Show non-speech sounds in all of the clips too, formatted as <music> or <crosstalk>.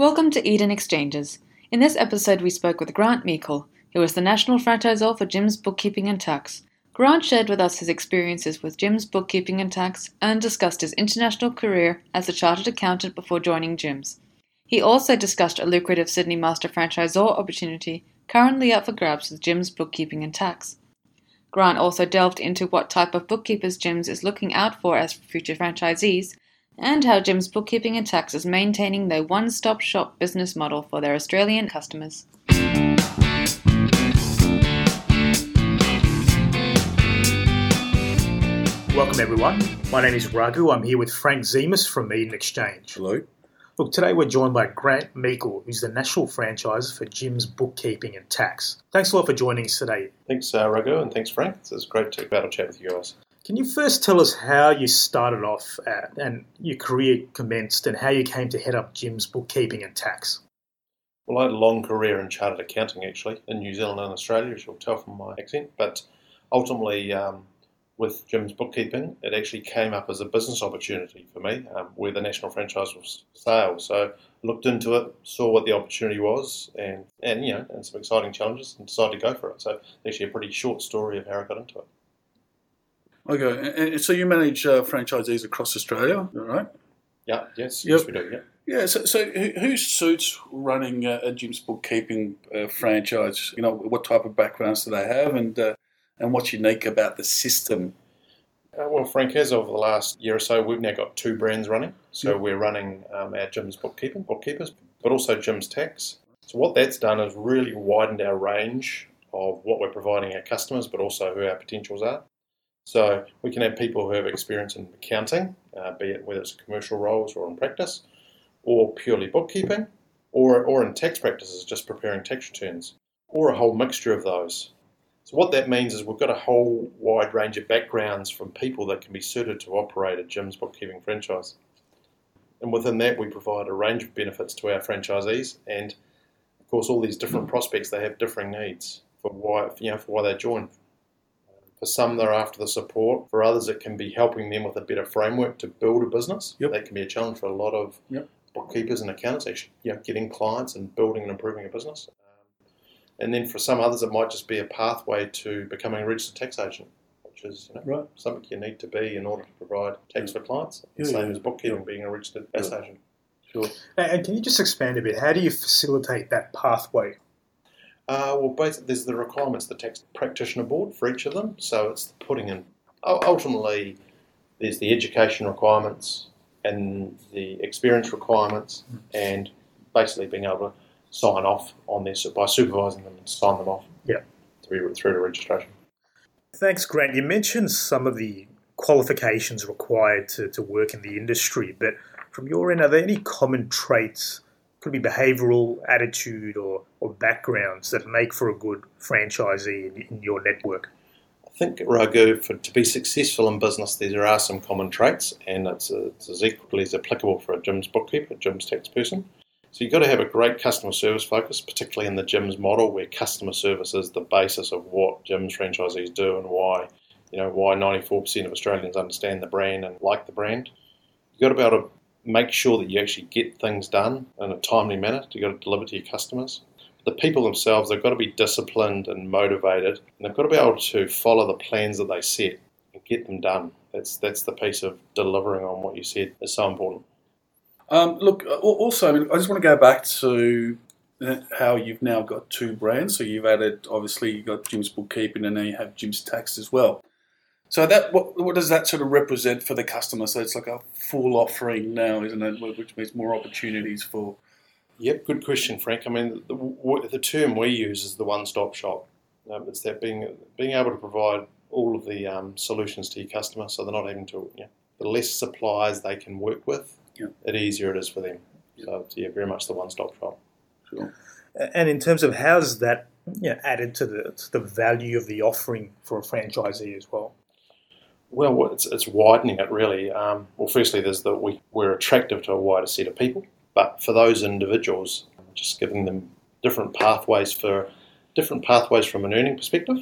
Welcome to Eden Exchanges. In this episode, we spoke with Grant Meikle, who is the national franchisor for Jim's Bookkeeping and Tax. Grant shared with us his experiences with Jim's Bookkeeping and Tax and discussed his international career as a chartered accountant before joining Jim's. He also discussed a lucrative Sydney Master franchisor opportunity currently up for grabs with Jim's Bookkeeping and Tax. Grant also delved into what type of bookkeepers Jim's is looking out for as future franchisees and how Jim's Bookkeeping and Tax is maintaining their one stop shop business model for their Australian customers. Welcome, everyone. My name is Raghu. I'm here with Frank Zemas from Eden Exchange. Hello. Look, today we're joined by Grant Meikle, who's the national franchise for Jim's Bookkeeping and Tax. Thanks a lot for joining us today. Thanks, uh, Raghu, and thanks, Frank. It's great to be able to chat with you guys. Can you first tell us how you started off at, and your career commenced and how you came to head up Jim's Bookkeeping and Tax? Well, I had a long career in chartered accounting, actually, in New Zealand and Australia, as you'll tell from my accent. But ultimately, um, with Jim's bookkeeping, it actually came up as a business opportunity for me, um, where the national franchise was sale. So looked into it, saw what the opportunity was, and and you know, and some exciting challenges, and decided to go for it. So actually, a pretty short story of how I got into it. Okay, and so you manage uh, franchisees across Australia, right? Yeah. Yes. Yep. Yes, we do. Yeah. Yeah. So, so who, who suits running a, a Jim's bookkeeping uh, franchise? You know, what type of backgrounds do they have, and uh, and what's unique about the system? Uh, well, Frank, as of the last year or so, we've now got two brands running. So Yep. we're running um, our Jim's bookkeeping, bookkeepers, but also Jim's tax. So what that's done is really widened our range of what we're providing our customers, but also who our potentials are. So we can have people who have experience in accounting, uh, be it whether it's commercial roles or in practice, or purely bookkeeping, or, or in tax practices, just preparing tax returns, or a whole mixture of those. So what that means is we've got a whole wide range of backgrounds from people that can be suited to operate a Jim's bookkeeping franchise. And within that, we provide a range of benefits to our franchisees, and of course, all these different prospects they have differing needs for why you know for why they join. For some, they're after the support. For others, it can be helping them with a better framework to build a business. Yep. That can be a challenge for a lot of Yep. bookkeepers and accountants. Actually, you know, getting clients and building and improving a business. Um, and then for some others, it might just be a pathway to becoming a registered tax agent, which is you know, Right. something you need to be in order to provide tax for clients. Yeah, Same yeah. as bookkeeping, Yeah. being a registered tax agent. Sure. And can you just expand a bit? How do you facilitate that pathway? Uh, well, basically, there's the requirements, the tax practitioner board for each of them. So it's putting in. Ultimately, there's the education requirements and the experience requirements, and basically being able to sign off on this by supervising them and sign them off. Yeah. Through through to registration. Thanks, Grant. You mentioned some of the qualifications required to, to work in the industry, but from your end, are there any common traits, could be behavioural, attitude, or, or backgrounds that make for a good franchisee in, in your network? I think Raghu, for to be successful in business, there are some common traits, and it's, it's as equally as applicable for a Jim's bookkeeper, a Jim's tax person. So you've got to have a great customer service focus, particularly in the Jim's model, where customer service is the basis of what Jim's franchisees do and why, you know, why 94% of Australians understand the brand and like the brand. You've got to be able to make sure that you actually get things done in a timely manner. You've got to deliver to your customers the people themselves, they've got to be disciplined and motivated, and they've got to be able to follow the plans that they set and get them done. That's that's the piece of delivering on what you said is so important. Um, look, also, I, mean, I just want to go back to uh, how you've now got two brands. So you've added, obviously, you've got Jim's Bookkeeping and now you have Jim's Tax as well. So that what, what does that sort of represent for the customer? So it's like a full offering now, isn't it? Which means more opportunities for. Yep, good question, Frank. I mean, the, the term we use is the one-stop shop. Um, it's that being being able to provide all of the um, solutions to your customer, so they're not having to. You know, the less suppliers they can work with, Yeah. the easier it is for them. So it's, yeah, very much the one-stop shop. Sure. And in terms of how's that you know, added to the, to the value of the offering for a franchisee as well? Well, it's, it's widening it really. Um, well, firstly, there's that we, we're attractive to a wider set of people, but for those individuals, just giving them different pathways for different pathways from an earning perspective,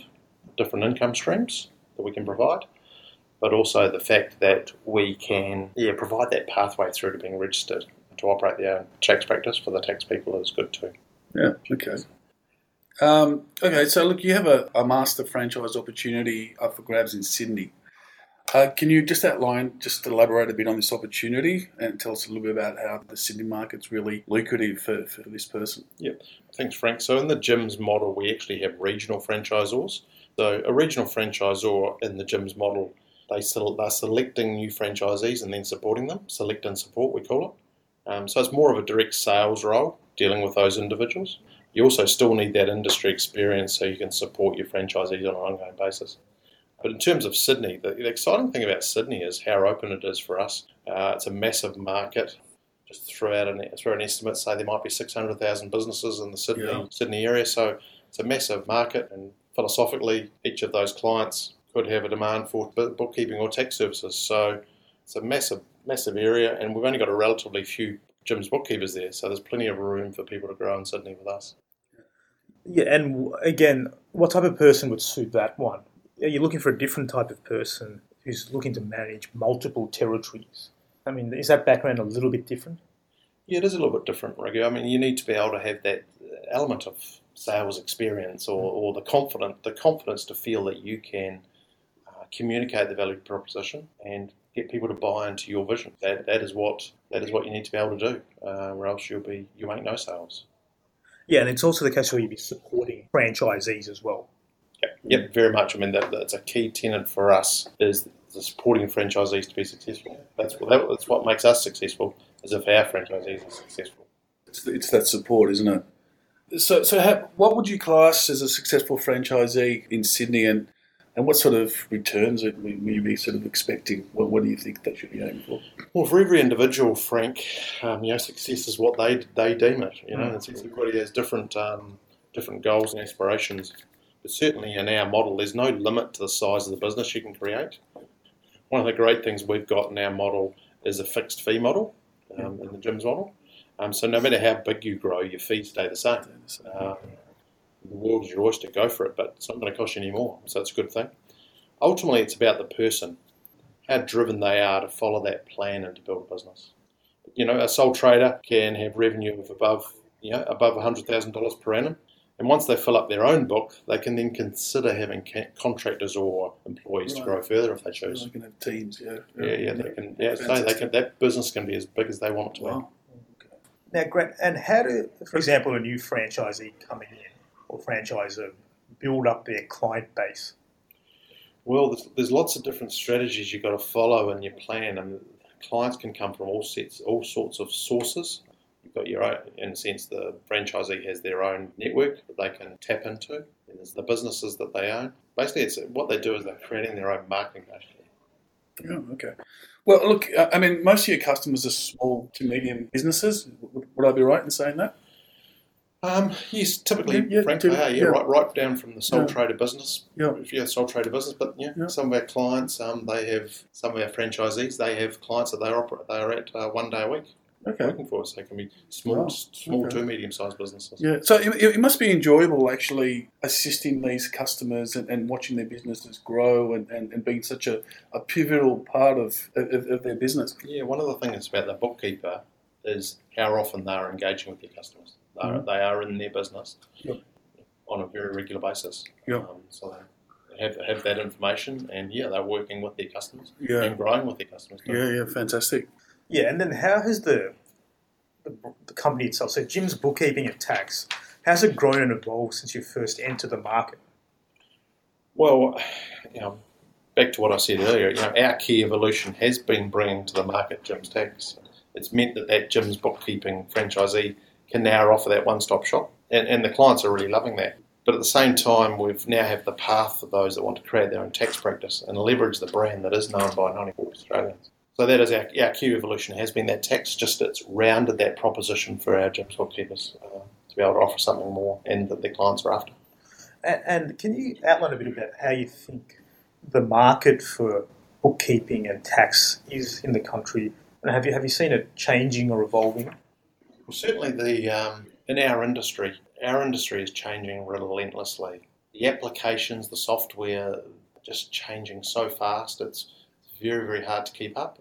different income streams that we can provide, but also the fact that we can yeah provide that pathway through to being registered. to operate their tax practice for the tax people is good too. Yeah. Okay. Um, okay. So look, you have a, a master franchise opportunity up for grabs in Sydney. Uh, can you just outline, just elaborate a bit on this opportunity and tell us a little bit about how the Sydney market's really lucrative for, for this person? Yep, thanks, Frank. So in the Jim's model, we actually have regional franchisors. So a regional franchisor in the Jim's model, they sel- they're selecting new franchisees and then supporting them. Select and support, we call it. Um, so it's more of a direct sales role dealing with those individuals. You also still need that industry experience so you can support your franchisees on an ongoing basis. But in terms of Sydney, the, the exciting thing about Sydney is how open it is for us. Uh, it's a massive market. Just throw out an, throw an estimate, say there might be 600,000 businesses in the Sydney, Yeah. Sydney area. So it's a massive market, and philosophically, each of those clients could have a demand for bookkeeping or tax services. So it's a massive, massive area, and we've only got a relatively few Jim's bookkeepers there. So there's plenty of room for people to grow in Sydney with us. Yeah, and again, what type of person would suit that one? Are you looking for a different type of person who's looking to manage multiple territories? I mean, is that background a little bit different? Yeah, it is a little bit different, Raghu. I mean, you need to be able to have that element of sales experience or, or the confident the confidence to feel that you can uh, communicate the value proposition and get people to buy into your vision. That that is what that is what you need to be able to do, uh, or else you'll be you make no sales. Yeah, and it's also the case where you'd be supporting franchisees as well. Yep, yep, very much. I mean, that, that's a key tenet for us is the supporting franchisees to be successful. That's what that, that's what makes us successful. Is if our franchisees are successful. It's, it's that support, isn't it? So, so how, what would you class as a successful franchisee in Sydney, and and what sort of returns would will you be sort of expecting? What, what do you think they should be aiming for? Well, for every individual, Frank, um, you know, success is what they they deem it. You know, Mm. it's, everybody has different um, different goals and aspirations. But certainly in our model, there's no limit to the size of the business you can create. One of the great things we've got in our model is a fixed fee model um, in the Jim's model. Um, so no matter how big you grow, your fees stay the same. Uh, the world is your oyster, go for it, but it's not going to cost you any more, so it's a good thing. Ultimately, it's about the person, how driven they are to follow that plan and to build a business. You know, a sole trader can have revenue of above, you know, above $100,000 per annum. And once they fill up their own book, they can then consider having ca- contractors or employees to grow further if they So choose. they can have teams, yeah. Yeah, yeah, they can. Yeah, so they can. That business can be as big as they want it to be. Wow. Now, Grant, and how do, for example, a new franchisee coming in or franchisor build up their client base? Well, there's, there's lots of different strategies you've got to follow in your plan, and clients can come from all sets, all sorts of sources. You've got your own, in a sense, the franchisee has their own network that they can tap into. And there's the businesses that they own. Basically, it's what they do is they're creating their own marketing basically. Yeah, okay. Well, look, I mean, most of your customers are small to medium businesses. Would, I be right in saying that? Um, yes, typically, Yeah, frankly, yeah, yeah. right, right down from the sole Yeah. trader business. Yeah. If you're a sole trader business, but yeah, Yeah. some of our clients, um, they have some of our franchisees, they have clients that they operate, they are at uh, one day a week Okay. working for us. They can be small, Wow. small Okay. to medium sized businesses. Yeah, so it, it must be enjoyable actually assisting these customers and, and watching their businesses grow and, and, and being such a, a pivotal part of, of, of their business. Yeah, one of the things about the bookkeeper is how often they are engaging with their customers. They are, Mhm. they are in their business Yep. on a very regular basis. Yep. Um, so they have, have that information, and yeah, they're working with their customers Yeah, and growing with their customers. too. yeah, yeah, fantastic. Yeah, and then how has the the, the company itself, so Jim's bookkeeping and tax, how's it grown and evolved since you first entered the market? Well, you know, back to what I said earlier, you know, our key evolution has been bringing to the market Jim's Tax. It's meant that that Jim's bookkeeping franchisee can now offer that one-stop shop, and, and the clients are really loving that. But at the same time, we've now have the path for those that want to create their own tax practice and leverage the brand that is known by 94 Australians. So that is our, our key evolution has been that tax, just it's rounded that proposition for our Jim's bookkeepers uh, to be able to offer something more and that their clients are after. And, and can you outline a bit about how you think the market for bookkeeping and tax is in the country? And have you have you seen it changing or evolving? Well, certainly the um, in our industry, our industry is changing relentlessly. The applications, the software, just changing so fast. It's very very hard to keep up.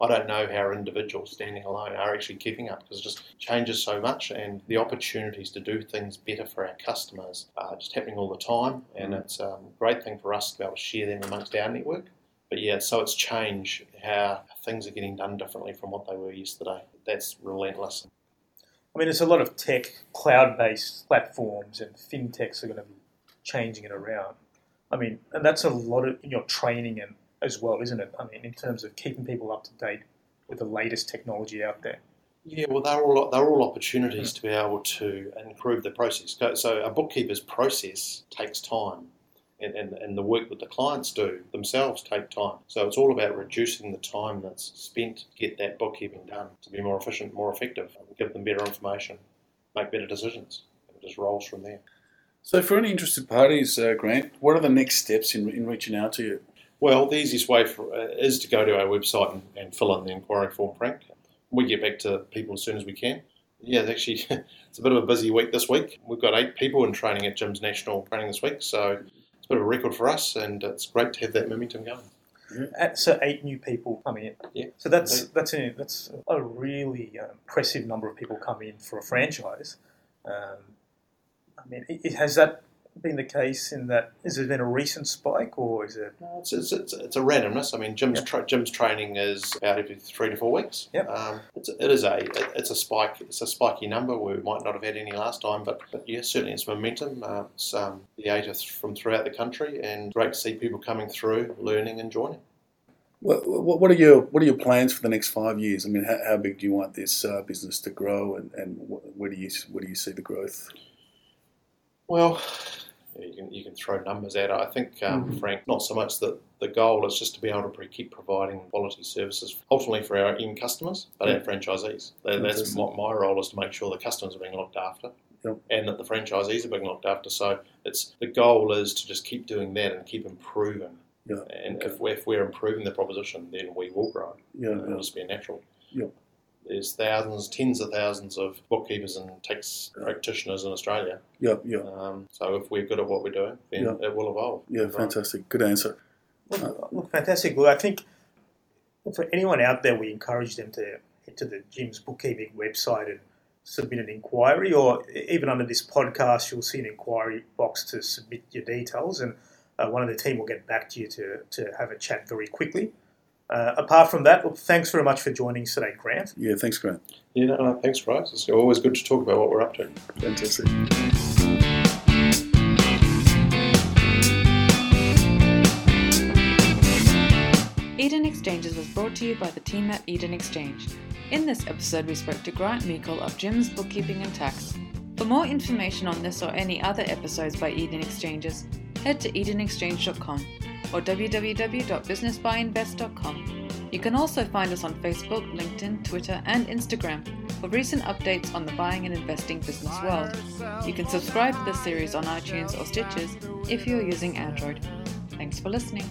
I don't know how individuals standing alone are actually keeping up because it just changes so much, and the opportunities to do things better for our customers are just happening all the time. And it's um, a great thing for us to be able to share them amongst our network. But yeah, so it's changed how things are getting done differently from what they were yesterday. That's relentless. I mean, there's a lot of tech, cloud-based platforms, and fintechs are going to be changing it around. I mean, and that's a lot of in your training and as well, isn't it? I mean, in terms of keeping people up to date with the latest technology out there. Yeah, well, they're all they're all opportunities to be able to improve the process. So a bookkeeper's process takes time, and, and, and the work that the clients do themselves take time. So it's all about reducing the time that's spent to get that bookkeeping done to be more efficient, more effective, give them better information, make better decisions. It just rolls from there. So, for any interested parties, uh, Grant, what are the next steps in, in reaching out to you? Well, the easiest way for, uh, is to go to our website and, and, fill in the inquiry form, Frank. We get back to people as soon as we can. Yeah, it's actually <laughs> it's a bit of a busy week this week. We've got eight people in training at Jim's National Training this week, so it's a bit of a record for us, and it's great to have that momentum going. Yeah. So eight new people coming in. Yeah. So that's that's a, that's a really uh, impressive number of people coming in for a franchise. Um, I mean, it, it, has that been the case in that has there been a recent spike or is it? No, it's, it's, it's, it's a randomness. I mean, Jim's tra- Jim's training is about every three to four weeks. Yep. Um, it's, it is a it's a spike. It's a spiky number. We might not have had any last time, but but yeah, certainly it's momentum. Uh, it's um, the eight from throughout the country, and great to see people coming through, learning and joining. What, what are your what are your plans for the next five years? I mean, how, how big do you want this uh, business to grow, and, and where do you where do you see the growth? Well, you can you can throw numbers at it. I think, um, mm-hmm. Frank, not so much that the goal is just to be able to keep providing quality services, ultimately for our end customers, but our franchisees. That's what my role is to make sure the customers are being looked after. Yep. And that the franchisees are being looked after. So it's the goal is to just keep doing that and keep improving. Yeah. And okay. if, we're, if we're improving the proposition, then we will grow. Yeah. It'll just be natural. Yeah there's thousands, tens of thousands of bookkeepers and tax practitioners in Australia. Yep, yep. Um, so if we're good at what we're doing, then yep. it will evolve. Yeah, right? fantastic. Good answer. Well, look, fantastic. Well, I think for anyone out there, we encourage them to head to the Jim's bookkeeping website and submit an inquiry, or even under this podcast, you'll see an inquiry box to submit your details, and uh, one of the team will get back to you to, to have a chat very quickly. Uh, apart from that, well, thanks very much for joining us today, Grant. Yeah, thanks, Grant. Yeah, no, thanks, Bryce. It's always good to talk about what we're up to. Fantastic. Eden Exchanges was brought to you by the team at Eden Exchange. In this episode, we spoke to Grant Meikle of Jim's Bookkeeping and Tax. For more information on this or any other episodes by Eden Exchanges, head to edenexchange.com or www.businessbuyinvest.com. You can also find us on Facebook, LinkedIn, Twitter, and Instagram for recent updates on the buying and investing business world. You can subscribe to this series on iTunes or Stitcher if you're using Android. Thanks for listening.